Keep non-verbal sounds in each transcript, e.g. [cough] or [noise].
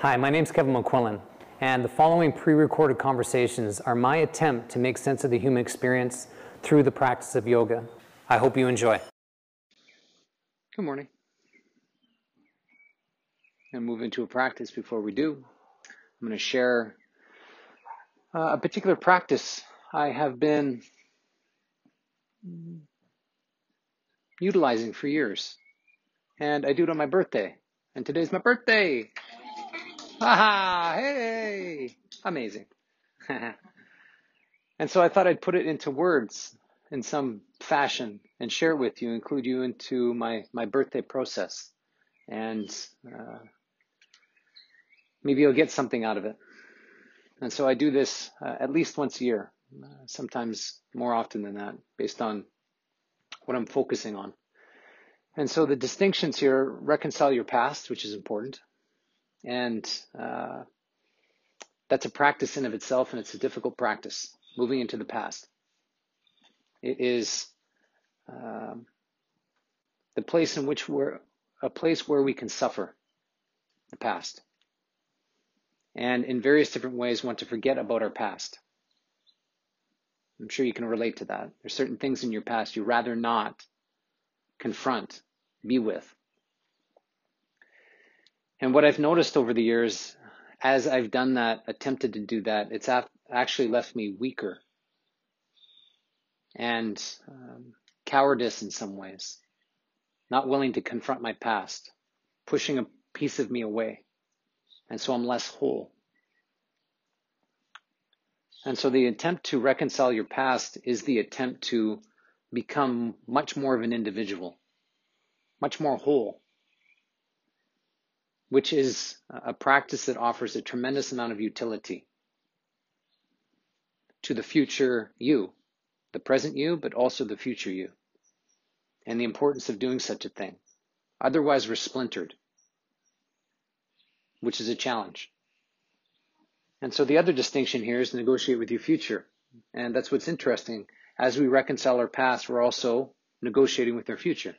Hi, my name is Kevin McQuillan, and the following pre recorded conversations are my attempt to make sense of the human experience through the practice of yoga. I hope you enjoy. Good morning. And move into a practice before we do. I'm going to share uh, a particular practice I have been utilizing for years. And I do it on my birthday. And today's my birthday. Ha [laughs] Hey! Amazing. [laughs] and so I thought I'd put it into words in some fashion and share it with you, include you into my, my birthday process. And uh, maybe you'll get something out of it. And so I do this uh, at least once a year, uh, sometimes more often than that, based on what I'm focusing on. And so the distinctions here reconcile your past, which is important. And uh, that's a practice in of itself, and it's a difficult practice moving into the past. It is um, the place in which we're a place where we can suffer the past, and in various different ways want to forget about our past. I'm sure you can relate to that. There's certain things in your past you rather not confront, be with. And what I've noticed over the years, as I've done that, attempted to do that, it's actually left me weaker and um, cowardice in some ways, not willing to confront my past, pushing a piece of me away. And so I'm less whole. And so the attempt to reconcile your past is the attempt to become much more of an individual, much more whole, which is a practice that offers a tremendous amount of utility to the future you, the present you, but also the future you, and the importance of doing such a thing. Otherwise, we're splintered, which is a challenge. And so the other distinction here is negotiate with your future. And that's what's interesting. As we reconcile our past, we're also negotiating with our future.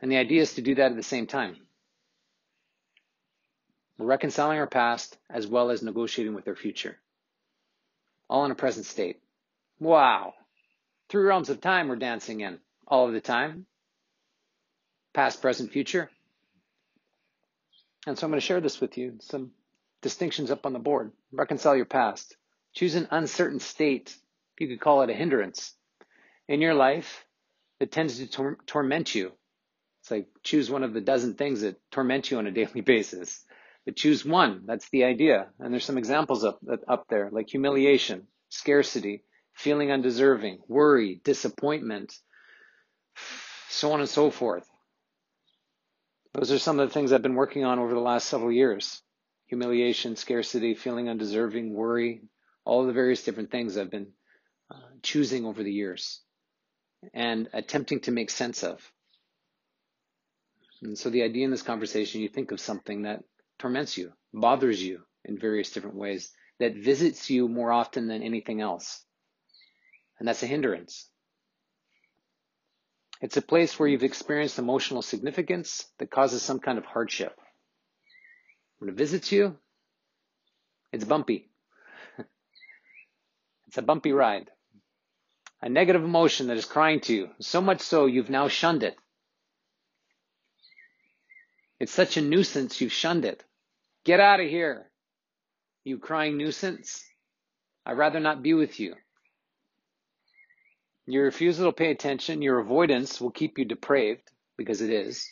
And the idea is to do that at the same time. We're reconciling our past as well as negotiating with our future. All in a present state. Wow. Three realms of time we're dancing in all of the time. Past, present, future. And so I'm going to share this with you. Some distinctions up on the board. Reconcile your past. Choose an uncertain state. You could call it a hindrance in your life that tends to tor- torment you. It's like choose one of the dozen things that torment you on a [laughs] daily basis. But choose one. That's the idea. And there's some examples up, up there, like humiliation, scarcity, feeling undeserving, worry, disappointment, so on and so forth. Those are some of the things I've been working on over the last several years humiliation, scarcity, feeling undeserving, worry, all the various different things I've been uh, choosing over the years and attempting to make sense of. And so the idea in this conversation, you think of something that torments you, bothers you in various different ways, that visits you more often than anything else. And that's a hindrance. It's a place where you've experienced emotional significance that causes some kind of hardship. When it visits you, it's bumpy. [laughs] it's a bumpy ride. A negative emotion that is crying to you, so much so you've now shunned it. It's such a nuisance you've shunned it. Get out of here, you crying nuisance. I'd rather not be with you. Your refusal to pay attention, your avoidance will keep you depraved, because it is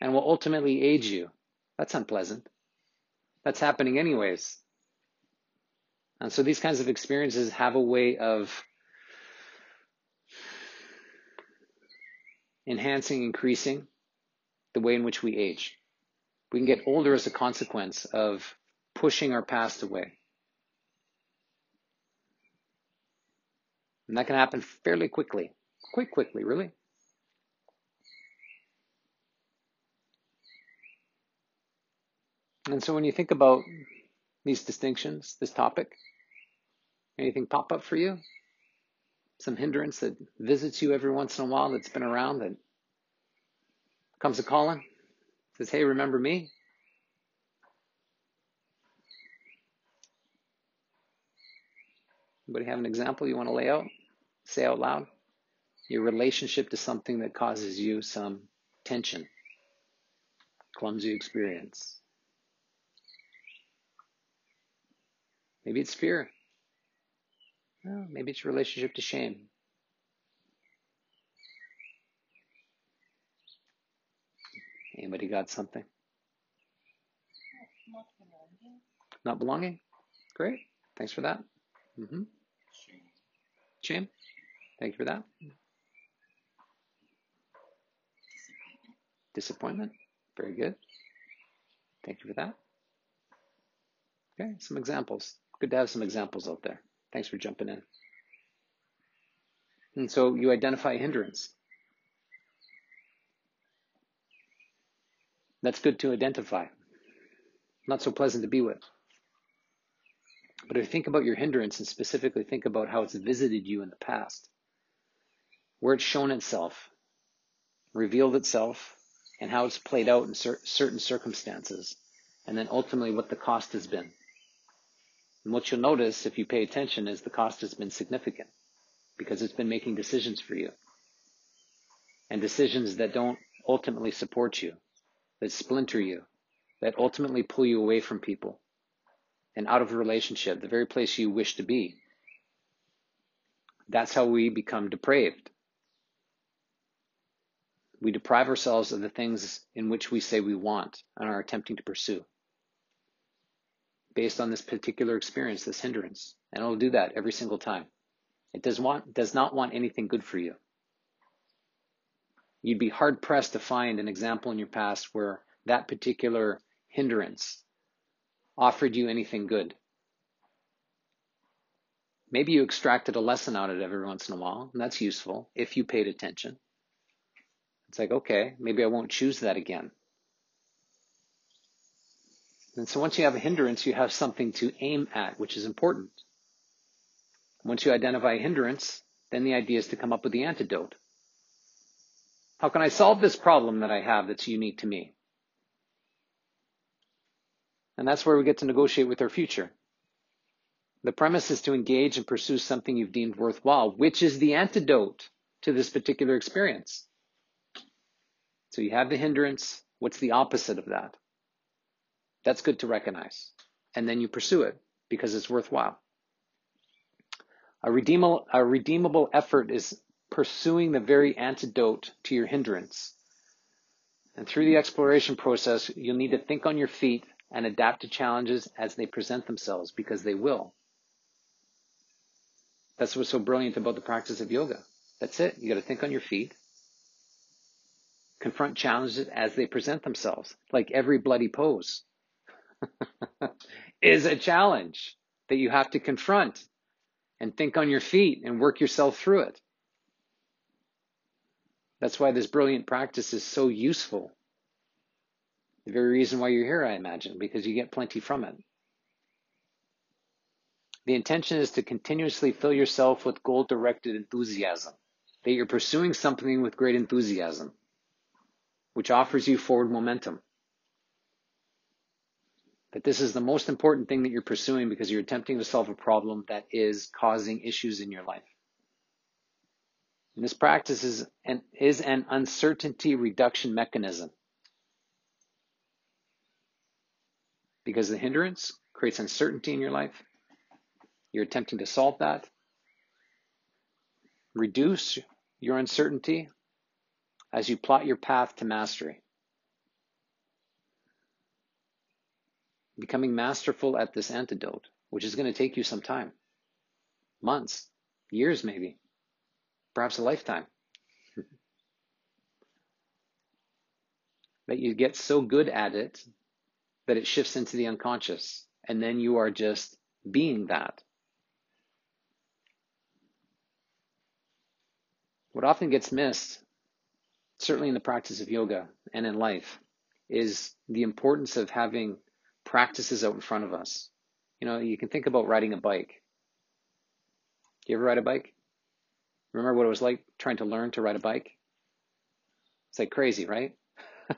and will ultimately age you. That's unpleasant. That's happening anyways. And so these kinds of experiences have a way of enhancing, increasing the way in which we age. We can get older as a consequence of pushing our past away. And that can happen fairly quickly. Quite quickly, really. And so when you think about these distinctions, this topic, anything pop up for you? Some hindrance that visits you every once in a while that's been around that Comes a calling, says, Hey, remember me? Anybody have an example you want to lay out? Say out loud? Your relationship to something that causes you some tension, clumsy experience. Maybe it's fear. Maybe it's relationship to shame. Anybody got something? Not belonging. Not belonging? Great. Thanks for that. Mm-hmm. Shame. Shame? Thank you for that. Disappointment. Disappointment? Very good. Thank you for that. Okay, some examples. Good to have some examples out there. Thanks for jumping in. And so you identify hindrance. That's good to identify. Not so pleasant to be with. But if you think about your hindrance and specifically think about how it's visited you in the past, where it's shown itself, revealed itself, and how it's played out in cer- certain circumstances, and then ultimately what the cost has been. And what you'll notice if you pay attention is the cost has been significant because it's been making decisions for you. And decisions that don't ultimately support you, that splinter you, that ultimately pull you away from people and out of a relationship, the very place you wish to be. That's how we become depraved. We deprive ourselves of the things in which we say we want and are attempting to pursue based on this particular experience, this hindrance. And it'll do that every single time. It does want does not want anything good for you. You'd be hard pressed to find an example in your past where that particular hindrance offered you anything good. Maybe you extracted a lesson out of it every once in a while, and that's useful if you paid attention. It's like, okay, maybe I won't choose that again. And so once you have a hindrance, you have something to aim at, which is important. Once you identify a hindrance, then the idea is to come up with the antidote. How can I solve this problem that I have that's unique to me? And that's where we get to negotiate with our future. The premise is to engage and pursue something you've deemed worthwhile, which is the antidote to this particular experience. So you have the hindrance. What's the opposite of that? That's good to recognize. And then you pursue it because it's worthwhile. A redeemable, a redeemable effort is pursuing the very antidote to your hindrance. And through the exploration process, you'll need to think on your feet and adapt to challenges as they present themselves because they will. That's what's so brilliant about the practice of yoga. That's it. You got to think on your feet, confront challenges as they present themselves, like every bloody pose. [laughs] is a challenge that you have to confront and think on your feet and work yourself through it. That's why this brilliant practice is so useful. The very reason why you're here, I imagine, because you get plenty from it. The intention is to continuously fill yourself with goal directed enthusiasm, that you're pursuing something with great enthusiasm, which offers you forward momentum that this is the most important thing that you're pursuing because you're attempting to solve a problem that is causing issues in your life. And this practice is an, is an uncertainty reduction mechanism because the hindrance creates uncertainty in your life. You're attempting to solve that. Reduce your uncertainty as you plot your path to mastery. Becoming masterful at this antidote, which is going to take you some time months, years, maybe, perhaps a lifetime. [laughs] that you get so good at it that it shifts into the unconscious, and then you are just being that. What often gets missed, certainly in the practice of yoga and in life, is the importance of having practices out in front of us. You know, you can think about riding a bike. Do you ever ride a bike? Remember what it was like trying to learn to ride a bike? It's like crazy, right? [laughs] ah,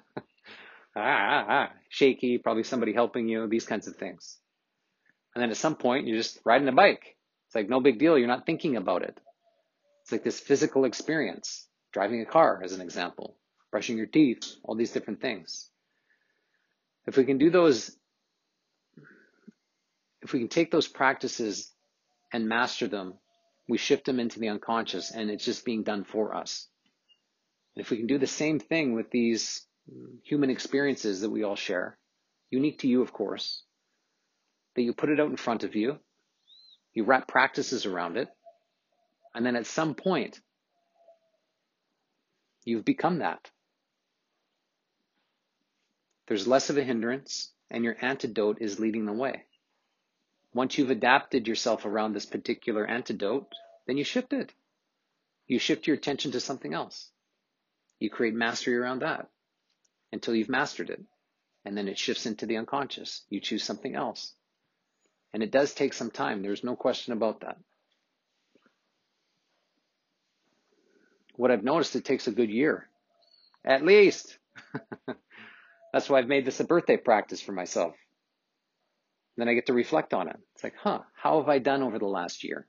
ah, ah, shaky, probably somebody helping you, these kinds of things. And then at some point, you're just riding a bike. It's like no big deal. You're not thinking about it. It's like this physical experience, driving a car, as an example, brushing your teeth, all these different things. If we can do those, if we can take those practices and master them, we shift them into the unconscious and it's just being done for us. And if we can do the same thing with these human experiences that we all share, unique to you, of course, that you put it out in front of you, you wrap practices around it, and then at some point, you've become that. There's less of a hindrance, and your antidote is leading the way. Once you've adapted yourself around this particular antidote, then you shift it. You shift your attention to something else. You create mastery around that until you've mastered it. And then it shifts into the unconscious. You choose something else. And it does take some time. There's no question about that. What I've noticed, it takes a good year. At least. [laughs] That's why I've made this a birthday practice for myself. Then I get to reflect on it. It's like, huh, how have I done over the last year?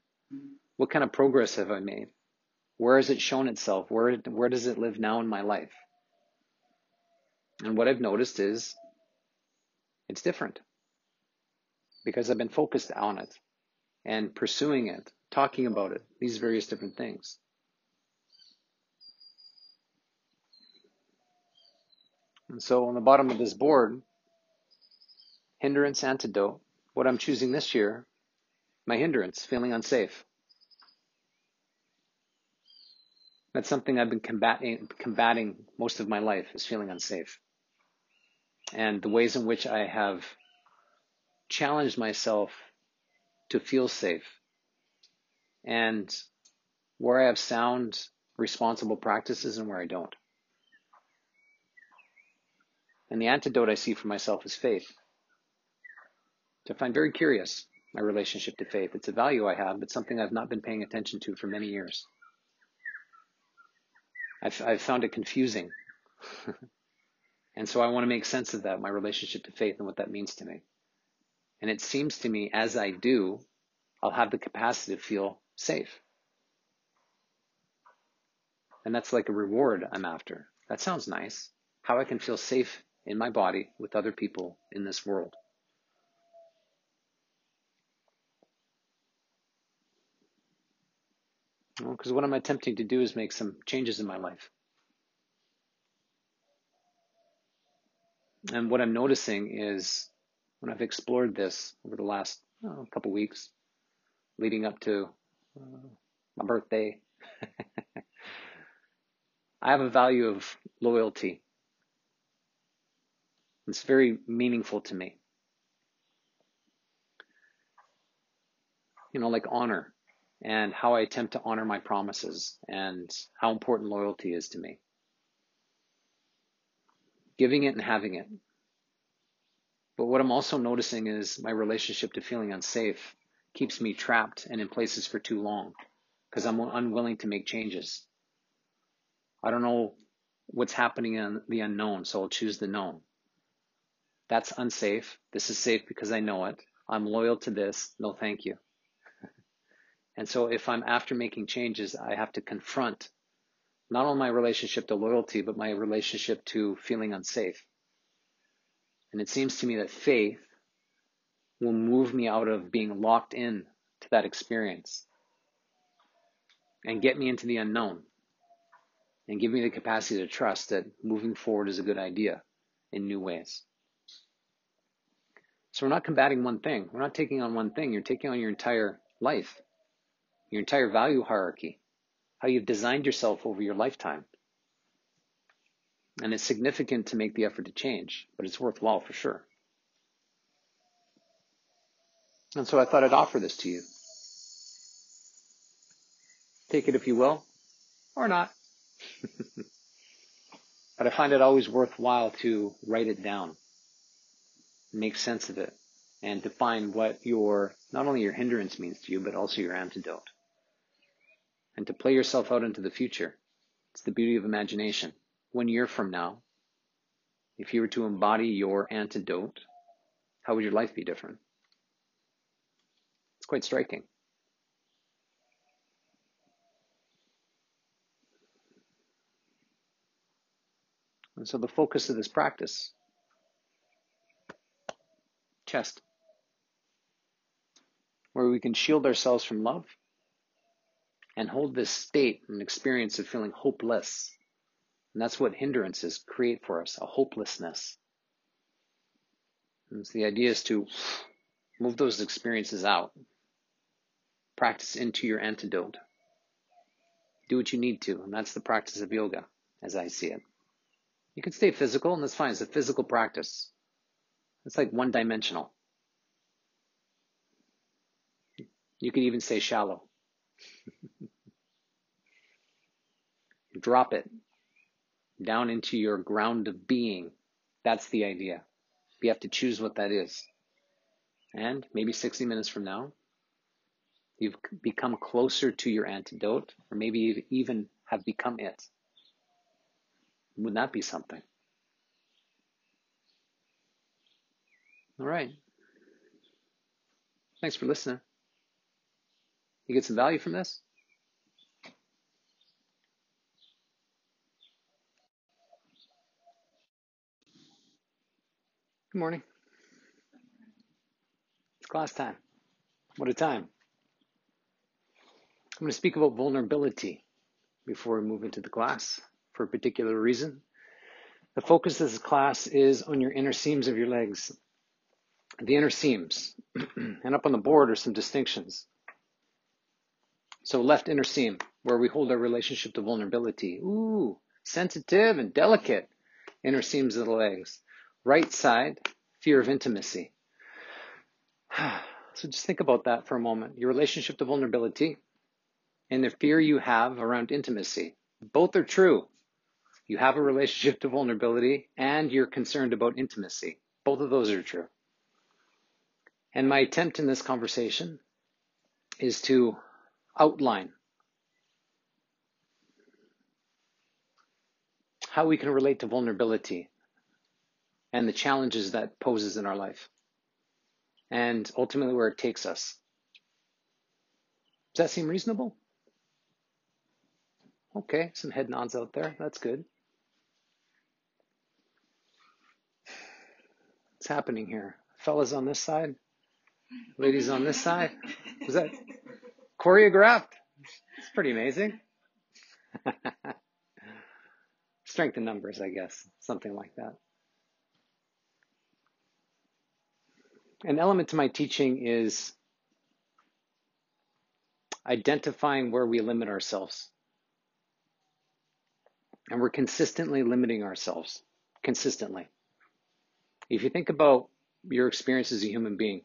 What kind of progress have I made? Where has it shown itself? Where, where does it live now in my life? And what I've noticed is it's different because I've been focused on it and pursuing it, talking about it, these various different things. And so on the bottom of this board, hindrance antidote, what I'm choosing this year, my hindrance, feeling unsafe. That's something I've been combating, combating most of my life is feeling unsafe. And the ways in which I have challenged myself to feel safe and where I have sound, responsible practices and where I don't. And the antidote I see for myself is faith. I find very curious my relationship to faith. It's a value I have, but something I've not been paying attention to for many years. I've, I've found it confusing. [laughs] and so I want to make sense of that, my relationship to faith and what that means to me. And it seems to me as I do, I'll have the capacity to feel safe. And that's like a reward I'm after. That sounds nice. How I can feel safe in my body with other people in this world. Because well, what I'm attempting to do is make some changes in my life. And what I'm noticing is when I've explored this over the last oh, couple weeks, leading up to uh, my birthday, [laughs] I have a value of loyalty. It's very meaningful to me. You know, like honor and how I attempt to honor my promises and how important loyalty is to me. Giving it and having it. But what I'm also noticing is my relationship to feeling unsafe keeps me trapped and in places for too long because I'm unwilling to make changes. I don't know what's happening in the unknown, so I'll choose the known. That's unsafe. This is safe because I know it. I'm loyal to this. No, thank you. And so if I'm after making changes, I have to confront not only my relationship to loyalty, but my relationship to feeling unsafe. And it seems to me that faith will move me out of being locked in to that experience and get me into the unknown and give me the capacity to trust that moving forward is a good idea in new ways. So we're not combating one thing. We're not taking on one thing. You're taking on your entire life your entire value hierarchy, how you've designed yourself over your lifetime. And it's significant to make the effort to change, but it's worthwhile for sure. And so I thought I'd offer this to you. Take it if you will, or not. [laughs] but I find it always worthwhile to write it down, make sense of it, and define what your, not only your hindrance means to you, but also your antidote and to play yourself out into the future. It's the beauty of imagination. One year from now, if you were to embody your antidote, how would your life be different? It's quite striking. And so the focus of this practice chest, where we can shield ourselves from love and hold this state and experience of feeling hopeless. And that's what hindrances create for us a hopelessness. And so the idea is to move those experiences out, practice into your antidote. Do what you need to, and that's the practice of yoga, as I see it. You can stay physical, and that's fine. It's a physical practice. It's like one dimensional. You could even say shallow. [laughs] Drop it down into your ground of being. That's the idea. You have to choose what that is. And maybe 60 minutes from now, you've become closer to your antidote, or maybe you even have become it. Wouldn't that be something? All right. Thanks for listening. You get some value from this? Good morning. It's class time. What a time. I'm going to speak about vulnerability before we move into the class for a particular reason. The focus of this class is on your inner seams of your legs. The inner seams. [clears throat] and up on the board are some distinctions. So left inner seam, where we hold our relationship to vulnerability. Ooh, sensitive and delicate inner seams of the legs. Right side, fear of intimacy. [sighs] So just think about that for a moment. Your relationship to vulnerability and the fear you have around intimacy. Both are true. You have a relationship to vulnerability and you're concerned about intimacy. Both of those are true. And my attempt in this conversation is to outline how we can relate to vulnerability and the challenges that poses in our life and ultimately where it takes us. Does that seem reasonable? Okay, some head nods out there. That's good. What's happening here? Fellas on this side, ladies on this side. Was that choreographed? It's pretty amazing. [laughs] Strength in numbers, I guess, something like that. An element to my teaching is identifying where we limit ourselves. And we're consistently limiting ourselves, consistently. If you think about your experience as a human being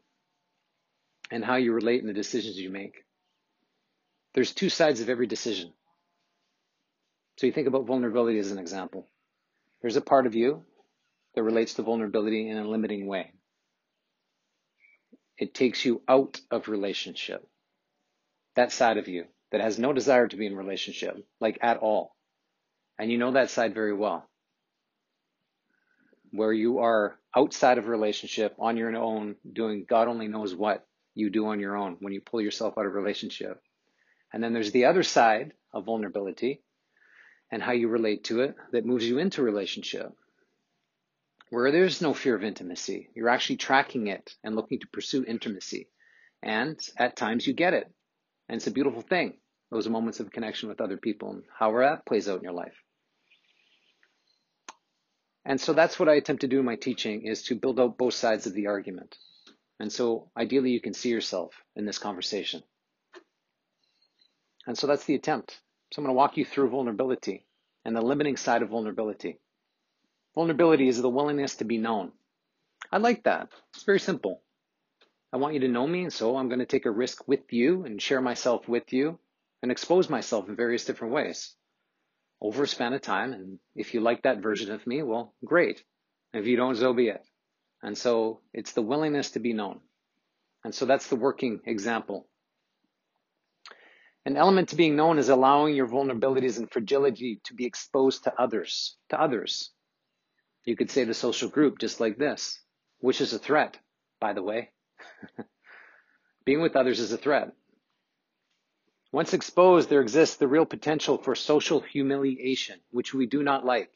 and how you relate in the decisions you make, there's two sides of every decision. So you think about vulnerability as an example. There's a part of you that relates to vulnerability in a limiting way. It takes you out of relationship. That side of you that has no desire to be in relationship, like at all. And you know that side very well. Where you are outside of relationship on your own, doing God only knows what you do on your own when you pull yourself out of relationship. And then there's the other side of vulnerability and how you relate to it that moves you into relationship where there's no fear of intimacy. You're actually tracking it and looking to pursue intimacy. And at times you get it. And it's a beautiful thing. Those moments of connection with other people and however that plays out in your life. And so that's what I attempt to do in my teaching is to build out both sides of the argument. And so ideally you can see yourself in this conversation. And so that's the attempt. So I'm going to walk you through vulnerability and the limiting side of vulnerability. Vulnerability is the willingness to be known. I like that. It's very simple. I want you to know me, and so I'm going to take a risk with you and share myself with you and expose myself in various different ways over a span of time. And if you like that version of me, well, great. If you don't, so be it. And so it's the willingness to be known. And so that's the working example. An element to being known is allowing your vulnerabilities and fragility to be exposed to others, to others. You could say the social group just like this, which is a threat, by the way. [laughs] Being with others is a threat. Once exposed, there exists the real potential for social humiliation, which we do not like.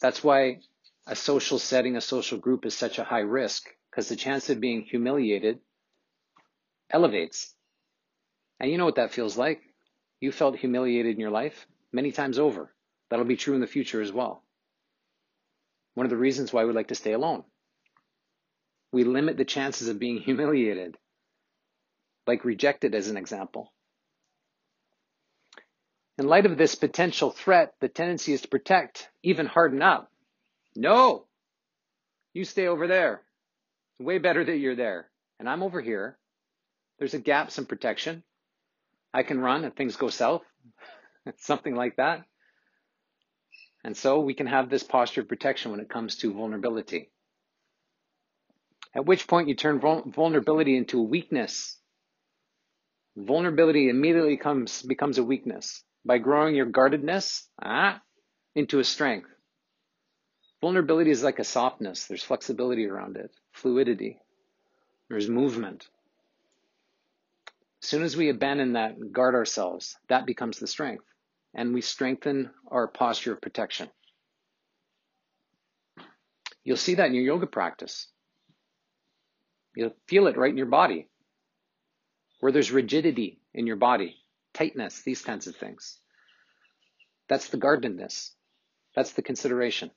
That's why a social setting, a social group is such a high risk, because the chance of being humiliated elevates. And you know what that feels like. You felt humiliated in your life many times over. That'll be true in the future as well. One of the reasons why we like to stay alone. We limit the chances of being [laughs] humiliated, like rejected as an example. In light of this potential threat, the tendency is to protect, even harden up. No, you stay over there. It's way better that you're there. And I'm over here. There's a gap, some protection. I can run if things go south, [laughs] something like that. And so we can have this posture of protection when it comes to vulnerability. At which point you turn vulnerability into a weakness. Vulnerability immediately comes, becomes a weakness by growing your guardedness ah, into a strength. Vulnerability is like a softness. There's flexibility around it, fluidity. There's movement. As soon as we abandon that, and guard ourselves, that becomes the strength. And we strengthen our posture of protection. You'll see that in your yoga practice. You'll feel it right in your body. Where there's rigidity in your body, tightness, these kinds of things. That's the guardedness. That's the consideration.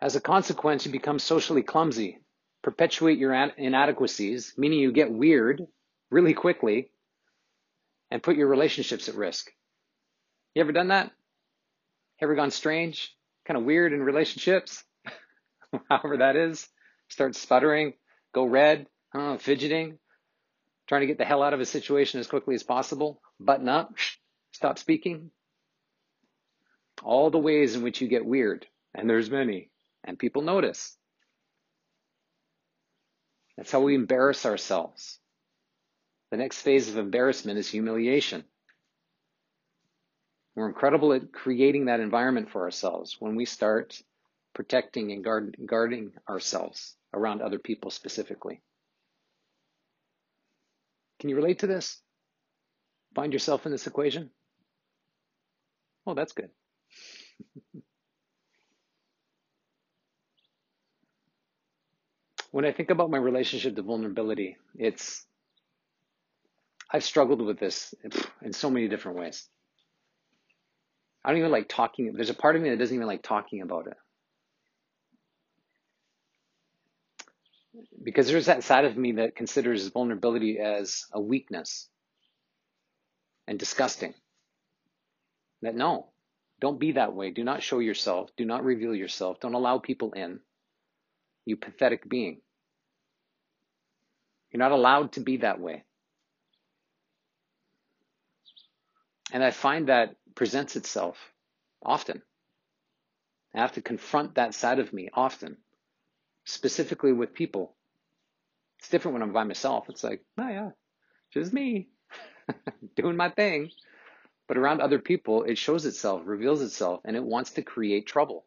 As a consequence, you become socially clumsy, perpetuate your inadequacies, meaning you get weird really quickly and put your relationships at risk. You ever done that? Ever gone strange, kind of weird in relationships? [laughs] However that is. Start sputtering, go red, fidgeting, trying to get the hell out of a situation as quickly as possible, button up, [sniffs] stop speaking. All the ways in which you get weird, and there's many, and people notice. That's how we embarrass ourselves. The next phase of embarrassment is humiliation. We're incredible at creating that environment for ourselves when we start protecting and guard, guarding ourselves around other people specifically. Can you relate to this? Find yourself in this equation? Oh, that's good. [laughs] when I think about my relationship to vulnerability, it's I've struggled with this in so many different ways. I don't even like talking. There's a part of me that doesn't even like talking about it. Because there's that side of me that considers vulnerability as a weakness and disgusting. That no, don't be that way. Do not show yourself. Do not reveal yourself. Don't allow people in. You pathetic being. You're not allowed to be that way. And I find that presents itself often. I have to confront that side of me often, specifically with people. It's different when I'm by myself. It's like, oh yeah, just me [laughs] doing my thing. But around other people, it shows itself, reveals itself, and it wants to create trouble.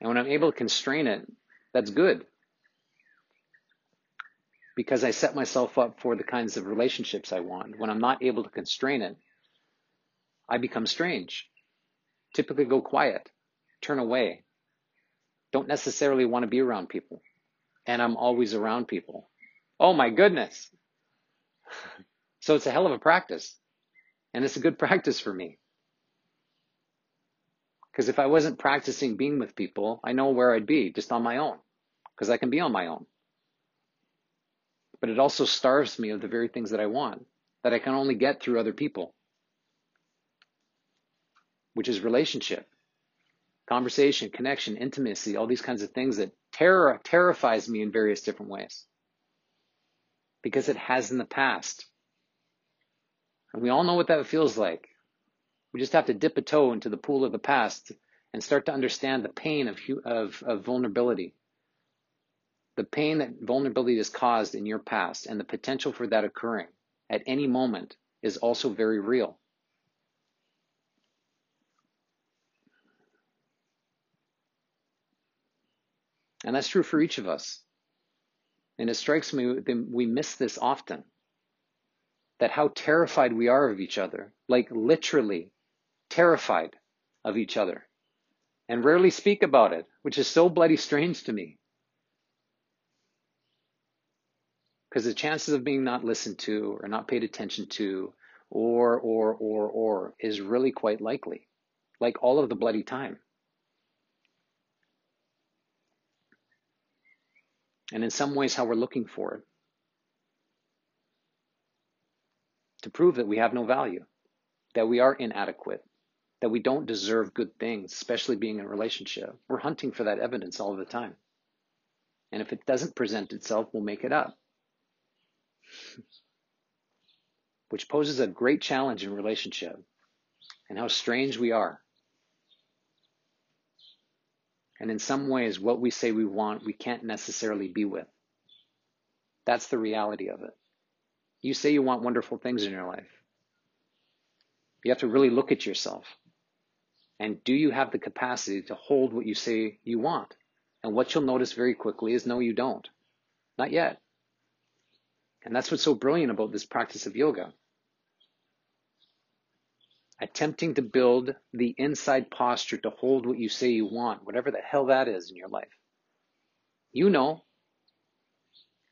And when I'm able to constrain it, that's good because I set myself up for the kinds of relationships I want. When I'm not able to constrain it, I become strange. Typically go quiet, turn away, don't necessarily want to be around people. And I'm always around people. Oh my goodness. so it's a hell of a practice. And it's a good practice for me. Because if I wasn't practicing being with people, I know where I'd be just on my own. Because I can be on my own but it also starves me of the very things that I want, that I can only get through other people, which is relationship, conversation, connection, intimacy, all these kinds of things that terror terrifies me in various different ways because it has in the past. And we all know what that feels like. We just have to dip a toe into the pool of the past and start to understand the pain of, of, of vulnerability the pain that vulnerability has caused in your past and the potential for that occurring at any moment is also very real. And that's true for each of us. And it strikes me that we miss this often that how terrified we are of each other, like literally terrified of each other, and rarely speak about it, which is so bloody strange to me. Because the chances of being not listened to or not paid attention to or, or, or, or is really quite likely, like all of the bloody time. and in some ways how we're looking for it. To prove that we have no value, that we are inadequate, that we don't deserve good things, especially being in a relationship. We're hunting for that evidence all the time. And if it doesn't present itself, we'll make it up. Which poses a great challenge in relationship and how strange we are. And in some ways, what we say we want, we can't necessarily be with. That's the reality of it. You say you want wonderful things in your life. You have to really look at yourself. And do you have the capacity to hold what you say you want? And what you'll notice very quickly is no, you don't. Not yet. And that's what's so brilliant about this practice of yoga attempting to build the inside posture to hold what you say you want, whatever the hell that is in your life. You know.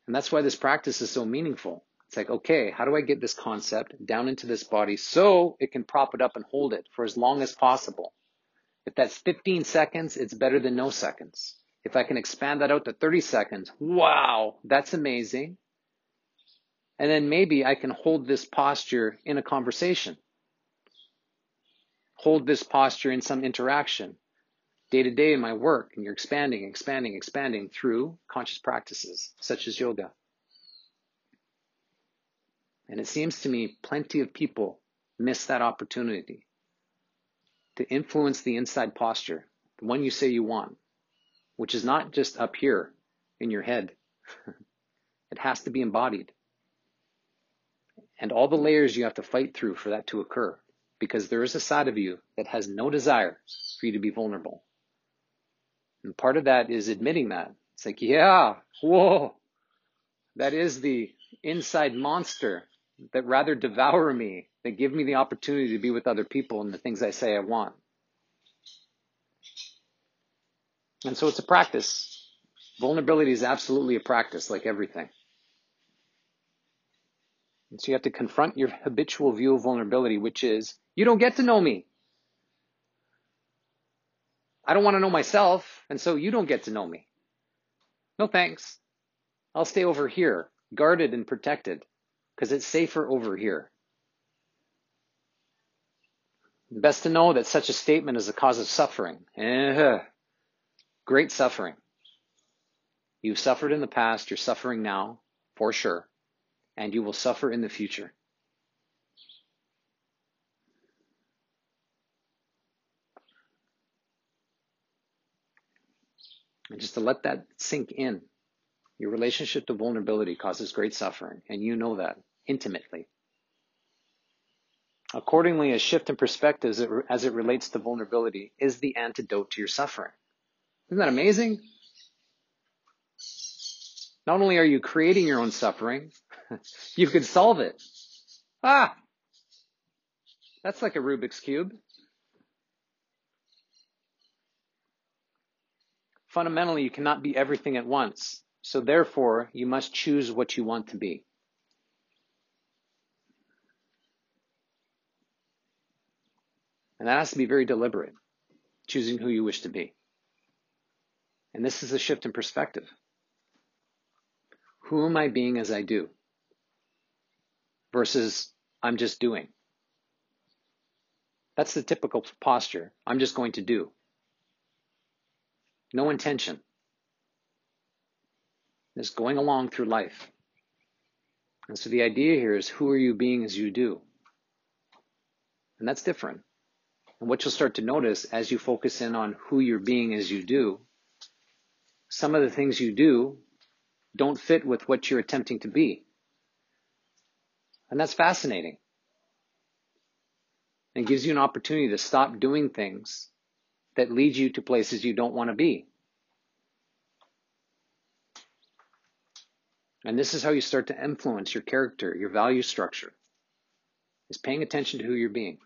And that's why this practice is so meaningful. It's like, okay, how do I get this concept down into this body so it can prop it up and hold it for as long as possible? If that's 15 seconds, it's better than no seconds. If I can expand that out to 30 seconds, wow, that's amazing. And then maybe I can hold this posture in a conversation hold this posture in some interaction day to day in my work, and you're expanding, expanding, expanding through conscious practices such as yoga. And it seems to me plenty of people miss that opportunity to influence the inside posture, the one you say you want, which is not just up here in your head. [laughs] it has to be embodied. And all the layers you have to fight through for that to occur because there is a side of you that has no desire for you to be vulnerable. And part of that is admitting that. It's like, yeah, whoa, that is the inside monster that rather devour me than give me the opportunity to be with other people and the things I say I want. And so it's a practice. Vulnerability is absolutely a practice, like everything. And so you have to confront your habitual view of vulnerability, which is you don't get to know me. I don't want to know myself, and so you don't get to know me. No thanks. I'll stay over here, guarded and protected, because it's safer over here. Best to know that such a statement is a cause of suffering. Eh, great suffering. You've suffered in the past, you're suffering now, for sure, and you will suffer in the future. And just to let that sink in, your relationship to vulnerability causes great suffering, and you know that intimately. Accordingly, a shift in perspective as it, as it relates to vulnerability is the antidote to your suffering. Isn't that amazing? Not only are you creating your own suffering, [laughs] you could solve it. Ah! That's like a Rubik's Cube. Fundamentally, you cannot be everything at once. So therefore, you must choose what you want to be. And that has to be very deliberate, choosing who you wish to be. And this is a shift in perspective. Who am I being as I do? Versus I'm just doing. That's the typical posture. I'm just going to do no intention. Just going along through life. And so the idea here is who are you being as you do? And that's different. And what you'll start to notice as you focus in on who you're being as you do, some of the things you do don't fit with what you're attempting to be. And that's fascinating. And gives you an opportunity to stop doing things that lead you to places you don't want to be. And this is how you start to influence your character, your value structure, is paying attention to who you're being.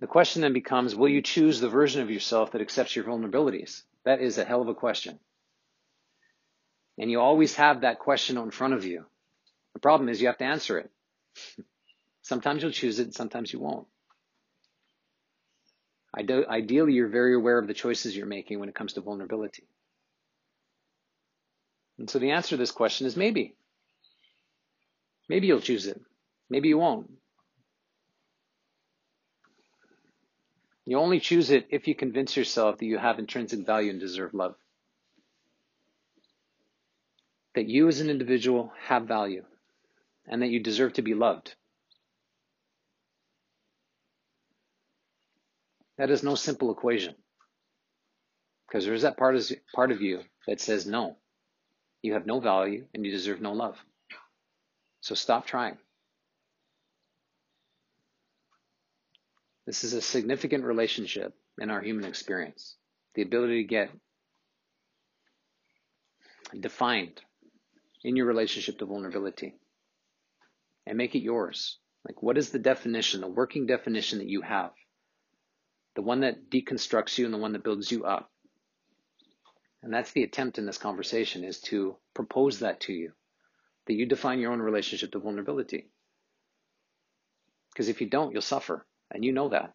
The question then becomes will you choose the version of yourself that accepts your vulnerabilities? That is a hell of a question. And you always have that question in front of you. The problem is you have to answer it. sometimes you'll choose it, and sometimes you won't. Ideally, you're very aware of the choices you're making when it comes to vulnerability. And so the answer to this question is maybe. Maybe you'll choose it. Maybe you won't. You only choose it if you convince yourself that you have intrinsic value and deserve love. That you as an individual have value and that you deserve to be loved. That is no simple equation. Because there is that part of, part of you that says no. You have no value and you deserve no love. So stop trying. This is a significant relationship in our human experience. The ability to get defined in your relationship to vulnerability and make it yours. Like, what is the definition, the working definition that you have? The one that deconstructs you and the one that builds you up. And that's the attempt in this conversation is to propose that to you, that you define your own relationship to vulnerability. Because if you don't, you'll suffer, and you know that.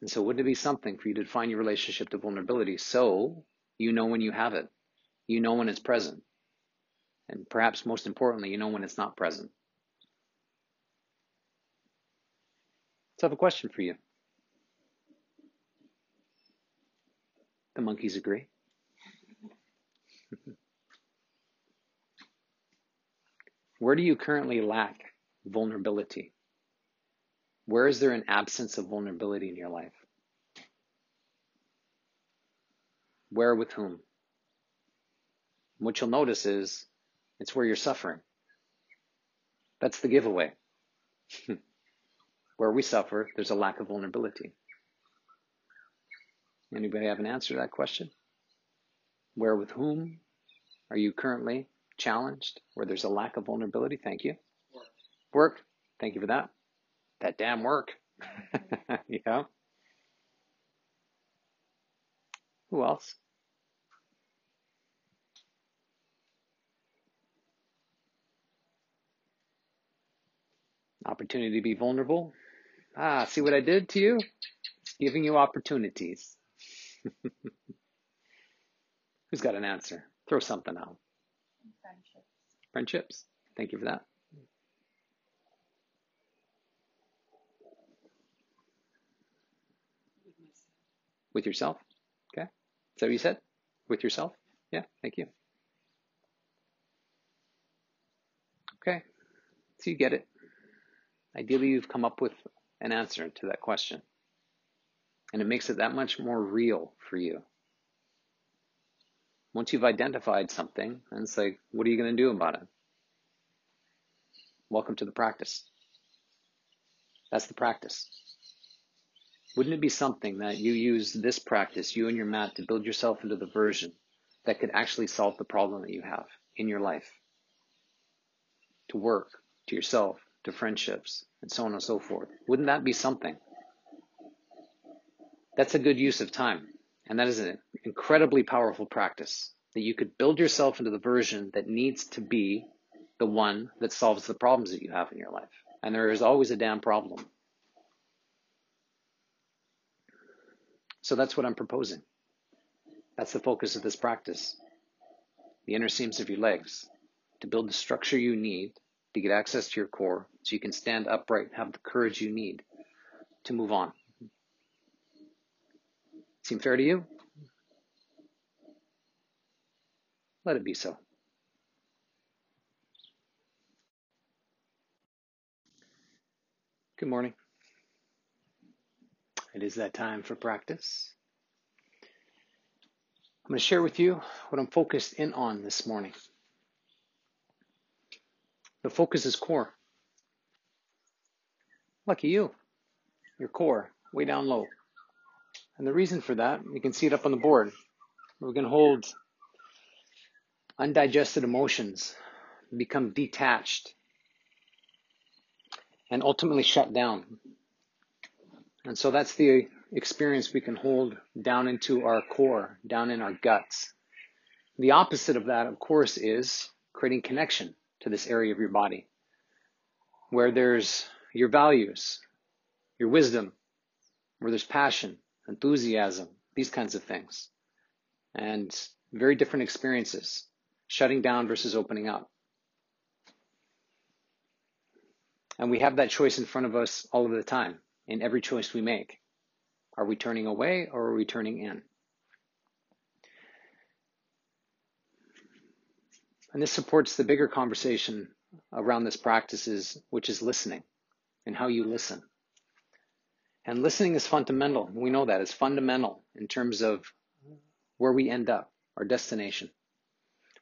And so wouldn't it be something for you to define your relationship to vulnerability so you know when you have it, you know when it's present, and perhaps most importantly, you know when it's not present. So I have a question for you. The monkeys agree. [laughs] Where do you currently lack vulnerability? Where is there an absence of vulnerability in your life? Where with whom? What you'll notice is it's where you're suffering. That's the giveaway. [laughs] where we suffer, there's a lack of vulnerability. Anybody have an answer to that question? Where with whom are you currently challenged? Where there's a lack of vulnerability? Thank you. Work. Work. Thank you for that. That damn work. [laughs] yeah. Who else? Opportunity to be vulnerable. Ah, see what I did to you? It's giving you opportunities. [laughs] Who's got an answer? Throw something out. Friendships. Friendships. Thank you for that. With yourself? Okay. Is that what you said? With yourself? Yeah, thank you. Okay. So you get it. Ideally, you've come up with an answer to that question. And it makes it that much more real for you. Once you've identified something, and it's like, what are you going to do about it? Welcome to the practice. That's the practice. Wouldn't it be something that you use this practice, you and your mat, to build yourself into the version that could actually solve the problem that you have in your life? To work, to yourself, to friendships, and so on and so forth. Wouldn't that be something? That's a good use of time. And that is an incredibly powerful practice that you could build yourself into the version that needs to be the one that solves the problems that you have in your life. And there is always a damn problem. So that's what I'm proposing. That's the focus of this practice. The inner seams of your legs to build the structure you need to get access to your core so you can stand upright and have the courage you need to move on. Seem fair to you? Let it be so. Good morning. It is that time for practice. I'm going to share with you what I'm focused in on this morning. The focus is core. Lucky you. Your core, way down low. And the reason for that, you can see it up on the board. We can hold undigested emotions become detached and ultimately shut down. And so that's the experience we can hold down into our core, down in our guts. The opposite of that, of course, is creating connection to this area of your body where there's your values, your wisdom, where there's passion, enthusiasm, these kinds of things. And very different experiences, shutting down versus opening up. And we have that choice in front of us all of the time in every choice we make. Are we turning away or are we turning in? And this supports the bigger conversation around this practice, is, which is listening and how you listen. And listening is fundamental. We know that it's fundamental in terms of where we end up, our destination.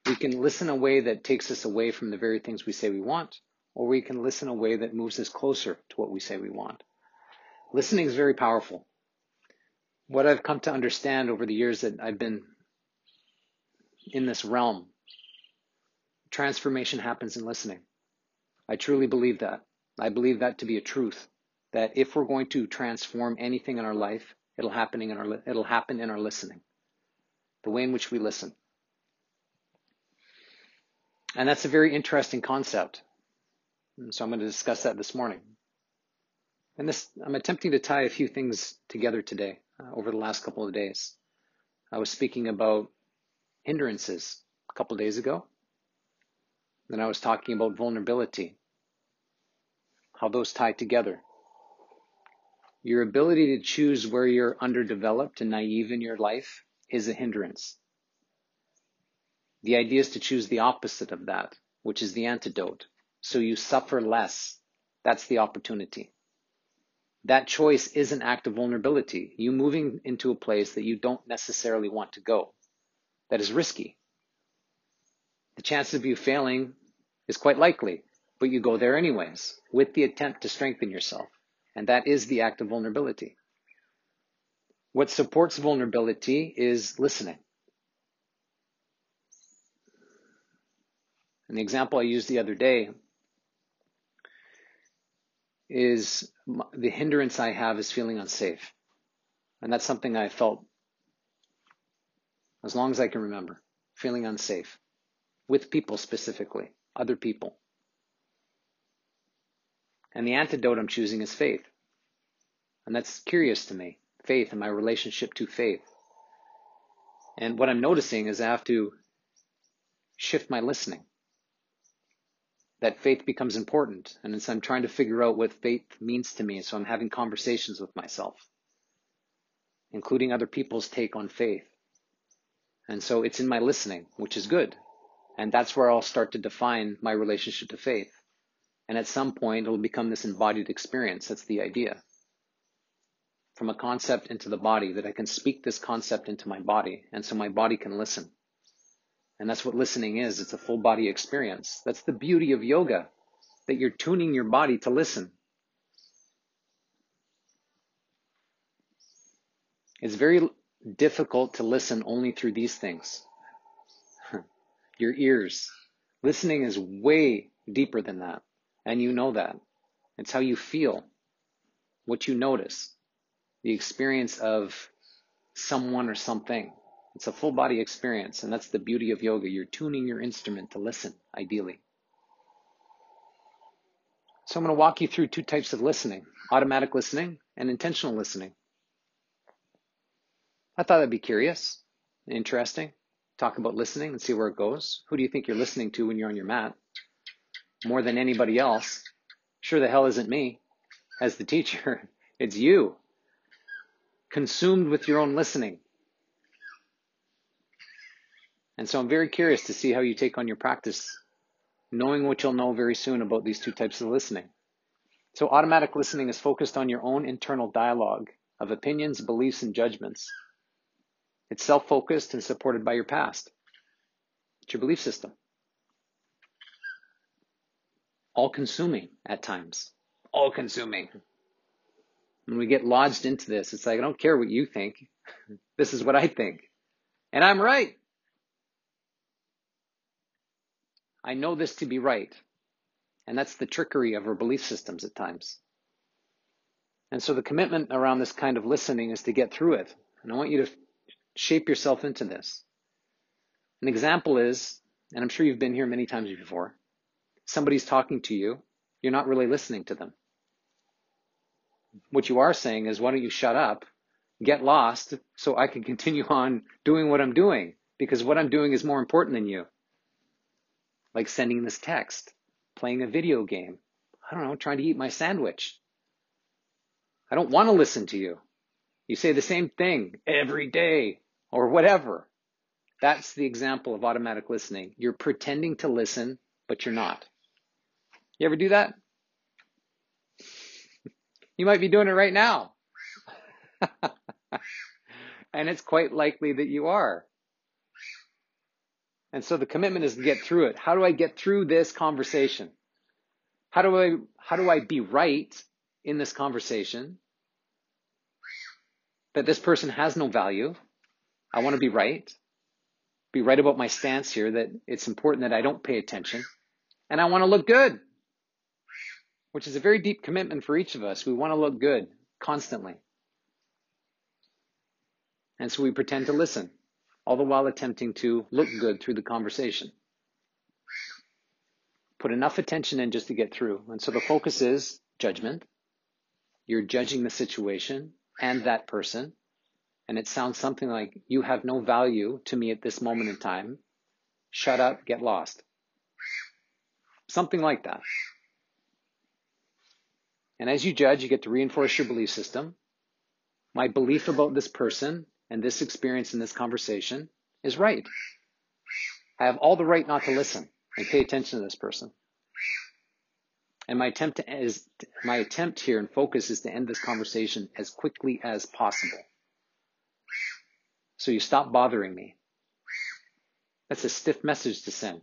We can listen a way that takes us away from the very things we say we want, or we can listen a way that moves us closer to what we say we want. Listening is very powerful. What I've come to understand over the years that I've been in this realm, transformation happens in listening. I truly believe that. I believe that to be a truth. That if we're going to transform anything in our life, it'll happen in our it'll happen in our listening, the way in which we listen. And that's a very interesting concept. And so I'm going to discuss that this morning. And this, I'm attempting to tie a few things together today uh, over the last couple of days. I was speaking about hindrances a couple days ago. Then I was talking about vulnerability, how those tie together. Your ability to choose where you're underdeveloped and naive in your life is a hindrance. The idea is to choose the opposite of that, which is the antidote. So you suffer less. That's the opportunity. That choice is an act of vulnerability. You moving into a place that you don't necessarily want to go. That is risky. The chance of you failing is quite likely, but you go there anyways with the attempt to strengthen yourself. And that is the act of vulnerability. What supports vulnerability is listening. And the example I used the other day is the hindrance I have is feeling unsafe. And that's something I felt as long as I can remember, feeling unsafe with people specifically, other people. And the antidote I'm choosing is faith. And that's curious to me faith and my relationship to faith. And what I'm noticing is I have to shift my listening that faith becomes important. And so I'm trying to figure out what faith means to me. So I'm having conversations with myself, including other people's take on faith. And so it's in my listening, which is good. And that's where I'll start to define my relationship to faith. And at some point, it'll become this embodied experience. That's the idea. From a concept into the body, that I can speak this concept into my body. And so my body can listen. And that's what listening is. It's a full body experience. That's the beauty of yoga, that you're tuning your body to listen. It's very difficult to listen only through these things. Your ears. Listening is way deeper than that. And you know that. It's how you feel, what you notice, the experience of someone or something. It's a full body experience, and that's the beauty of yoga. You're tuning your instrument to listen, ideally. So I'm going to walk you through two types of listening automatic listening and intentional listening. I thought that'd be curious, interesting. Talk about listening and see where it goes. Who do you think you're listening to when you're on your mat? More than anybody else. Sure the hell isn't me as the teacher. [laughs] It's you. Consumed with your own listening. And so I'm very curious to see how you take on your practice, knowing what you'll know very soon about these two types of listening. So automatic listening is focused on your own internal dialogue of opinions, beliefs, and judgments. It's self-focused and supported by your past. It's your belief system. All consuming at times. All consuming. When we get lodged into this, it's like, I don't care what you think. [laughs] This is what I think. And I'm right. I know this to be right. And that's the trickery of our belief systems at times. And so the commitment around this kind of listening is to get through it. And I want you to shape yourself into this. An example is, and I'm sure you've been here many times before, somebody's talking to you, you're not really listening to them. What you are saying is, why don't you shut up, get lost, so I can continue on doing what I'm doing, because what I'm doing is more important than you. Like sending this text, playing a video game, I don't know, trying to eat my sandwich. I don't want to listen to you. You say the same thing every day or whatever. That's the example of automatic listening. You're pretending to listen, but you're not. You ever do that? [laughs] You might be doing it right now. [laughs] and it's quite likely that you are. And so the commitment is to get through it. How do I get through this conversation? How do I how do I be right in this conversation? That this person has no value. I want to be right. Be right about my stance here that it's important that I don't pay attention. And I want to look good which is a very deep commitment for each of us. We want to look good constantly. And so we pretend to listen, all the while attempting to look good through the conversation. Put enough attention in just to get through. And so the focus is judgment. You're judging the situation and that person. And it sounds something like, you have no value to me at this moment in time. Shut up, get lost. Something like that. And as you judge, you get to reinforce your belief system. My belief about this person and this experience in this conversation is right. I have all the right not to listen and pay attention to this person. And my attempt is my attempt here and focus is to end this conversation as quickly as possible. So you stop bothering me. That's a stiff message to send.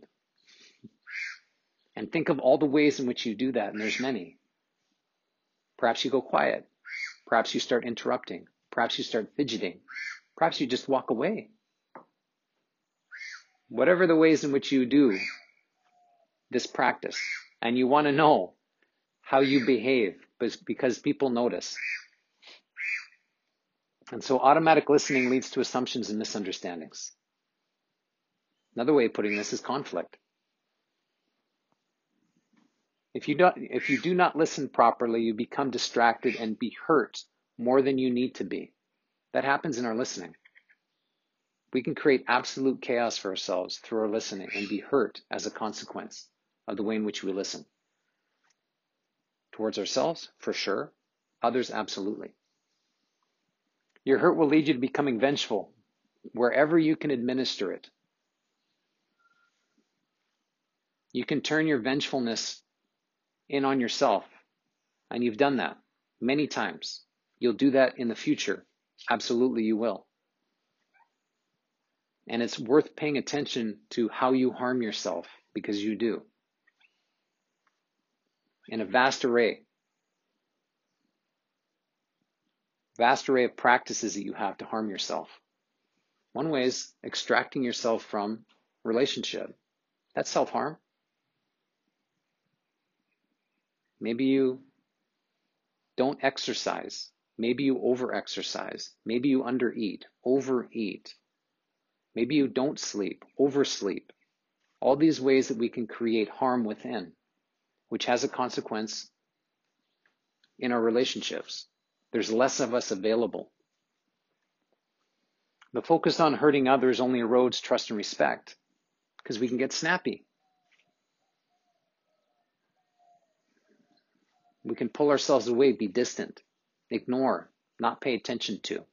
And think of all the ways in which you do that, and there's many. Perhaps you go quiet. Perhaps you start interrupting. Perhaps you start fidgeting. Perhaps you just walk away. Whatever the ways in which you do this practice, and you want to know how you behave because people notice. And so automatic listening leads to assumptions and misunderstandings. Another way of putting this is conflict. If you, don't, if you do not listen properly, you become distracted and be hurt more than you need to be. That happens in our listening. We can create absolute chaos for ourselves through our listening and be hurt as a consequence of the way in which we listen. Towards ourselves, for sure. Others, absolutely. Your hurt will lead you to becoming vengeful wherever you can administer it. You can turn your vengefulness in on yourself. And you've done that many times. You'll do that in the future. Absolutely, you will. And it's worth paying attention to how you harm yourself because you do. In a vast array. Vast array of practices that you have to harm yourself. One way is extracting yourself from relationship. That's self harm. Maybe you don't exercise. Maybe you overexercise. Maybe you under undereat, overeat. Maybe you don't sleep, oversleep. All these ways that we can create harm within, which has a consequence in our relationships. There's less of us available. The focus on hurting others only erodes trust and respect because we can get snappy. We can pull ourselves away, be distant, ignore, not pay attention to,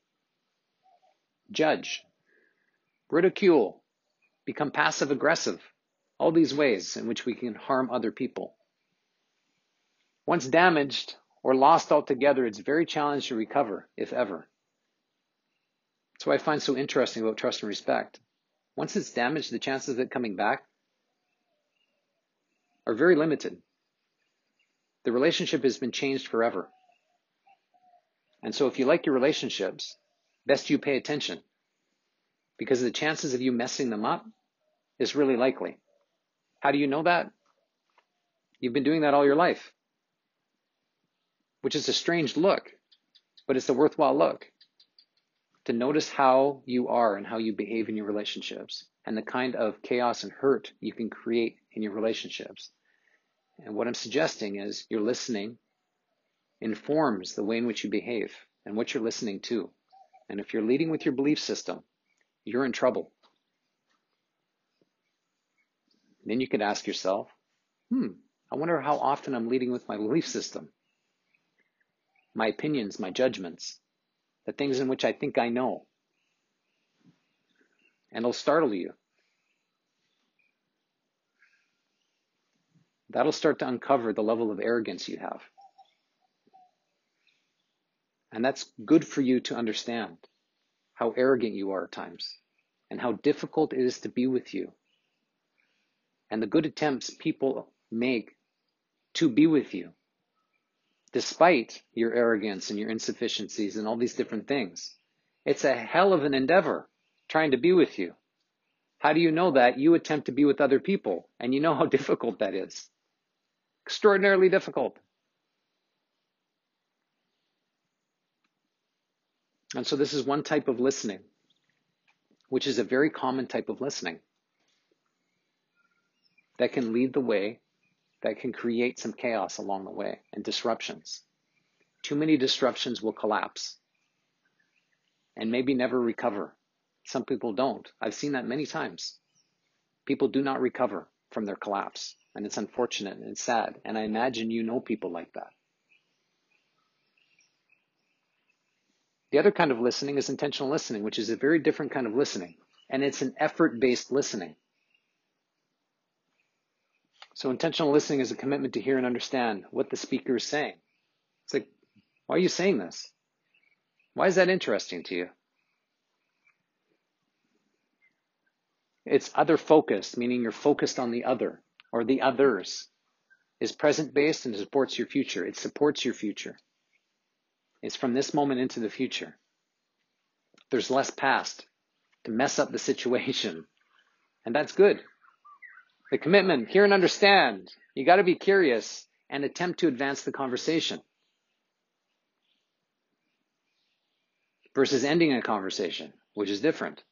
judge, ridicule, become passive aggressive. All these ways in which we can harm other people. Once damaged or lost altogether, it's very challenging to recover, if ever. That's what I find so interesting about trust and respect. Once it's damaged, the chances of it coming back are very limited. The relationship has been changed forever. And so if you like your relationships, best you pay attention because the chances of you messing them up is really likely. How do you know that? You've been doing that all your life, which is a strange look, but it's a worthwhile look to notice how you are and how you behave in your relationships and the kind of chaos and hurt you can create in your relationships. And what I'm suggesting is your listening informs the way in which you behave and what you're listening to. And if you're leading with your belief system, you're in trouble. Then you could ask yourself, hmm, I wonder how often I'm leading with my belief system, my opinions, my judgments, the things in which I think I know. And it'll startle you. That'll start to uncover the level of arrogance you have. And that's good for you to understand how arrogant you are at times and how difficult it is to be with you. And the good attempts people make to be with you, despite your arrogance and your insufficiencies and all these different things. It's a hell of an endeavor trying to be with you. How do you know that? You attempt to be with other people, and you know how [laughs] difficult that is. Extraordinarily difficult. And so this is one type of listening, which is a very common type of listening that can lead the way, that can create some chaos along the way and disruptions. Too many disruptions will collapse and maybe never recover. Some people don't. I've seen that many times. People do not recover from their collapse, and it's unfortunate and sad. And I imagine you know people like that. The other kind of listening is intentional listening, which is a very different kind of listening. And it's an effort based listening. So, intentional listening is a commitment to hear and understand what the speaker is saying. It's like, why are you saying this? Why is that interesting to you? It's other focused, meaning you're focused on the other or the others. Is present based and supports your future. It supports your future. It's from this moment into the future. There's less past to mess up the situation. And that's good. The commitment, hear and understand. You got to be curious and attempt to advance the conversation. Versus ending a conversation, which is different.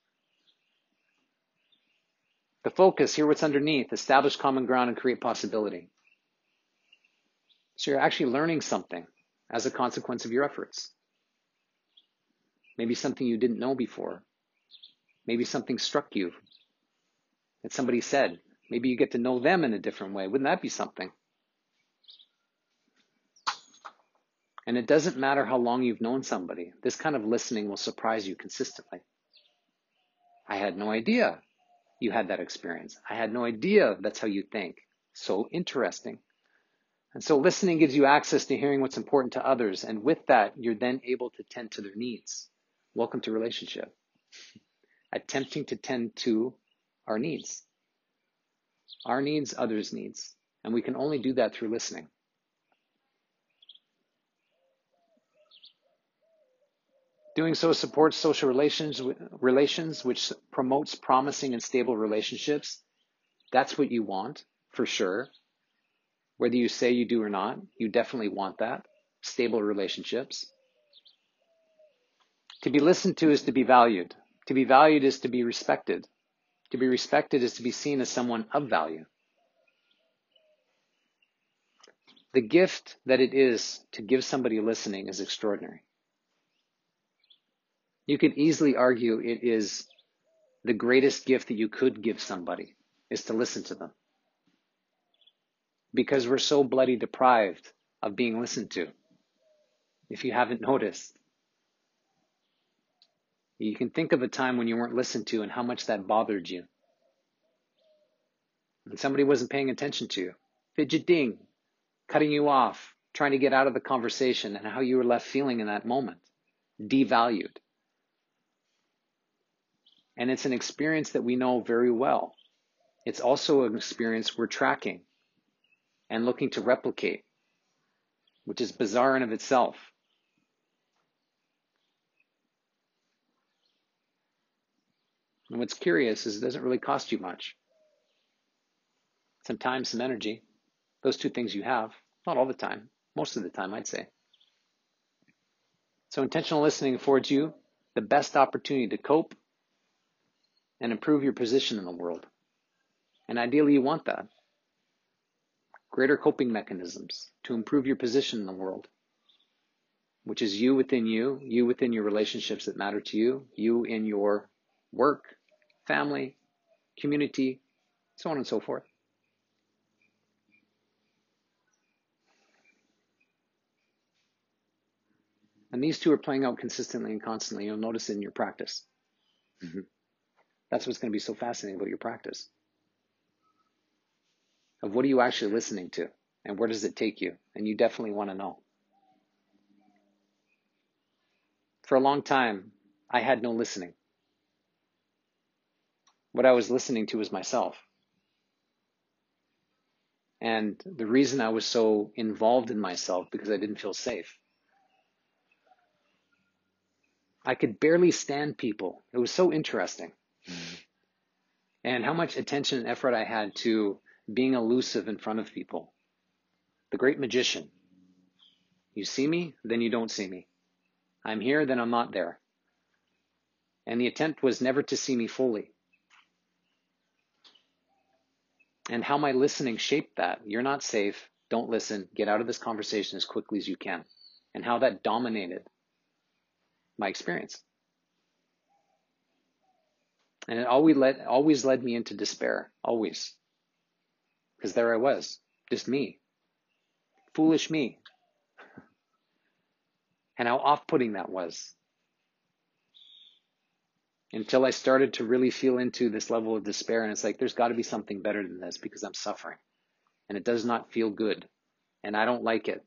The focus, hear what's underneath, establish common ground and create possibility. So you're actually learning something as a consequence of your efforts. Maybe something you didn't know before. Maybe something struck you that somebody said. Maybe you get to know them in a different way. Wouldn't that be something? And it doesn't matter how long you've known somebody, this kind of listening will surprise you consistently. I had no idea you had that experience. I had no idea that's how you think. So interesting. And so listening gives you access to hearing what's important to others. And with that, you're then able to tend to their needs. Welcome to relationship. [laughs] Attempting to tend to our needs. Our needs, others' needs. And we can only do that through listening. Doing so supports social relations, relations, which promotes promising and stable relationships. That's what you want, for sure. Whether you say you do or not, you definitely want that. Stable relationships. To be listened to is to be valued. To be valued is to be respected. To be respected is to be seen as someone of value. The gift that it is to give somebody listening is extraordinary. You could easily argue it is the greatest gift that you could give somebody is to listen to them because we're so bloody deprived of being listened to. If you haven't noticed, you can think of a time when you weren't listened to and how much that bothered you. And somebody wasn't paying attention to you, fidgeting, cutting you off, trying to get out of the conversation, and how you were left feeling in that moment, devalued. And it's an experience that we know very well. It's also an experience we're tracking and looking to replicate, which is bizarre in of itself. And what's curious is it doesn't really cost you much. some time, some energy. Those two things you have, not all the time, most of the time, I'd say. So intentional listening affords you the best opportunity to cope and improve your position in the world. And ideally, you want that. Greater coping mechanisms to improve your position in the world, which is you within you, you within your relationships that matter to you, you in your work, family, community, so on and so forth. And these two are playing out consistently and constantly. You'll notice it in your practice. Mm-hmm. That's what's going to be so fascinating about your practice. Of what are you actually listening to? And where does it take you? And you definitely want to know. For a long time, I had no listening. What I was listening to was myself. And the reason I was so involved in myself because I didn't feel safe. I could barely stand people. It was so interesting. Mm-hmm. And how much attention and effort I had to being elusive in front of people. The great magician. You see me, then you don't see me. I'm here, then I'm not there. And the attempt was never to see me fully. And how my listening shaped that. You're not safe. Don't listen. Get out of this conversation as quickly as you can. And how that dominated my experience. And it always led, always led me into despair, always. Because there I was, just me. Foolish me. [laughs] and how off putting that was. Until I started to really feel into this level of despair, and it's like, there's got to be something better than this because I'm suffering. And it does not feel good. And I don't like it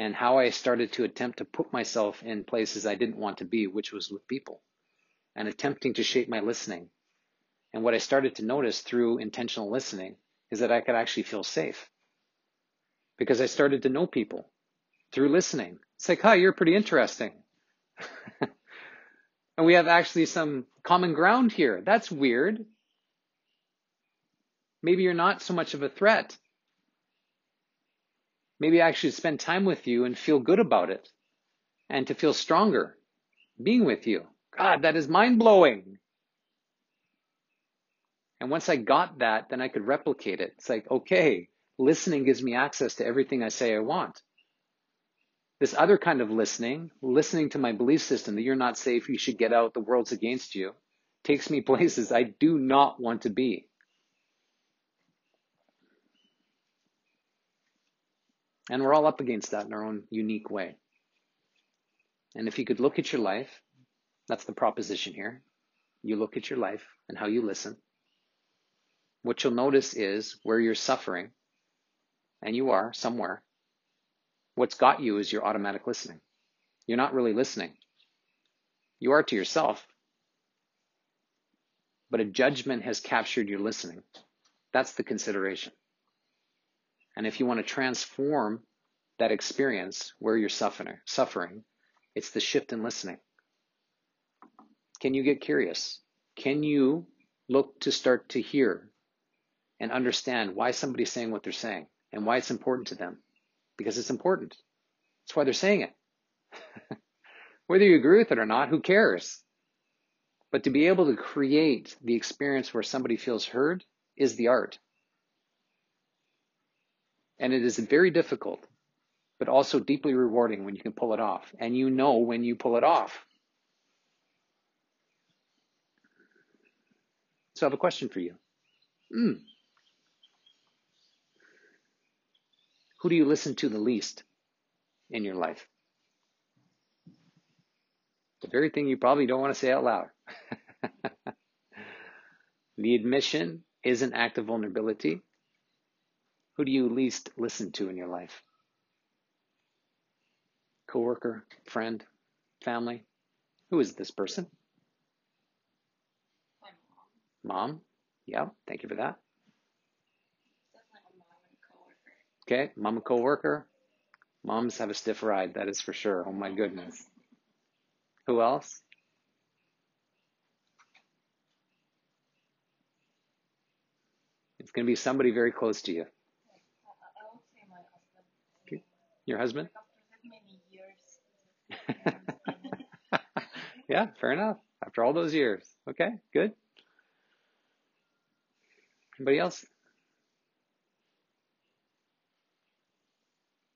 and how I started to attempt to put myself in places I didn't want to be, which was with people, and attempting to shape my listening. And what I started to notice through intentional listening is that I could actually feel safe because I started to know people through listening. It's like, hi, you're pretty interesting. [laughs] and we have actually some common ground here. That's weird. Maybe you're not so much of a threat maybe I should spend time with you and feel good about it and to feel stronger being with you. God, that is mind blowing. And once I got that, then I could replicate it. It's like, okay, listening gives me access to everything I say I want. This other kind of listening, listening to my belief system that you're not safe, you should get out, the world's against you, takes me [laughs] places I do not want to be. And we're all up against that in our own unique way. And if you could look at your life, that's the proposition here. You look at your life and how you listen. What you'll notice is where you're suffering, and you are somewhere, what's got you is your automatic listening. You're not really listening. You are to yourself, but a judgment has captured your listening. That's the consideration. And if you want to transform that experience where you're suffering, suffering, it's the shift in listening. Can you get curious? Can you look to start to hear and understand why somebody's saying what they're saying and why it's important to them? Because it's important. That's why they're saying it. [laughs] Whether you agree with it or not, who cares? But to be able to create the experience where somebody feels heard is the art. And it is very difficult, but also deeply rewarding when you can pull it off. And you know when you pull it off. So I have a question for you. Mm. Who do you listen to the least in your life? The very thing you probably don't want to say out loud. [laughs] the admission is an act of vulnerability who do you least listen to in your life? Coworker, friend, family? Who is this person? mom. Mom? Yeah, thank you for that. Okay, mom and coworker. Moms have a stiff ride, that is for sure. Oh my goodness. Who else? It's going to be somebody very close to you. Your husband? [laughs] Yeah, fair enough. After all those years. Okay, good. Anybody else?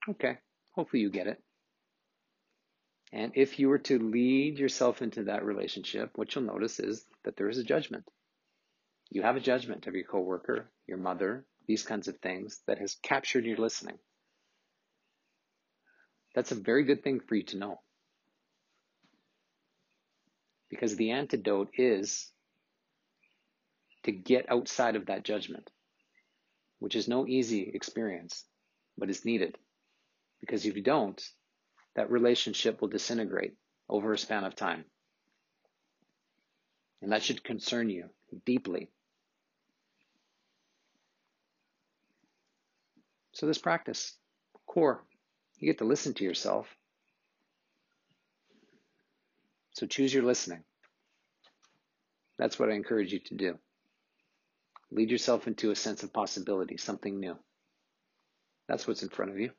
Okay, hopefully you get it. And if you were to lead yourself into that relationship, what you'll notice is that there is a judgment. You have a judgment of your coworker, your mother, these kinds of things that has captured your listening. That's a very good thing for you to know. Because the antidote is to get outside of that judgment, which is no easy experience, but is needed. Because if you don't, that relationship will disintegrate over a span of time. And that should concern you deeply. So, this practice, core, you get to listen to yourself. So, choose your listening. That's what I encourage you to do. Lead yourself into a sense of possibility, something new. That's what's in front of you.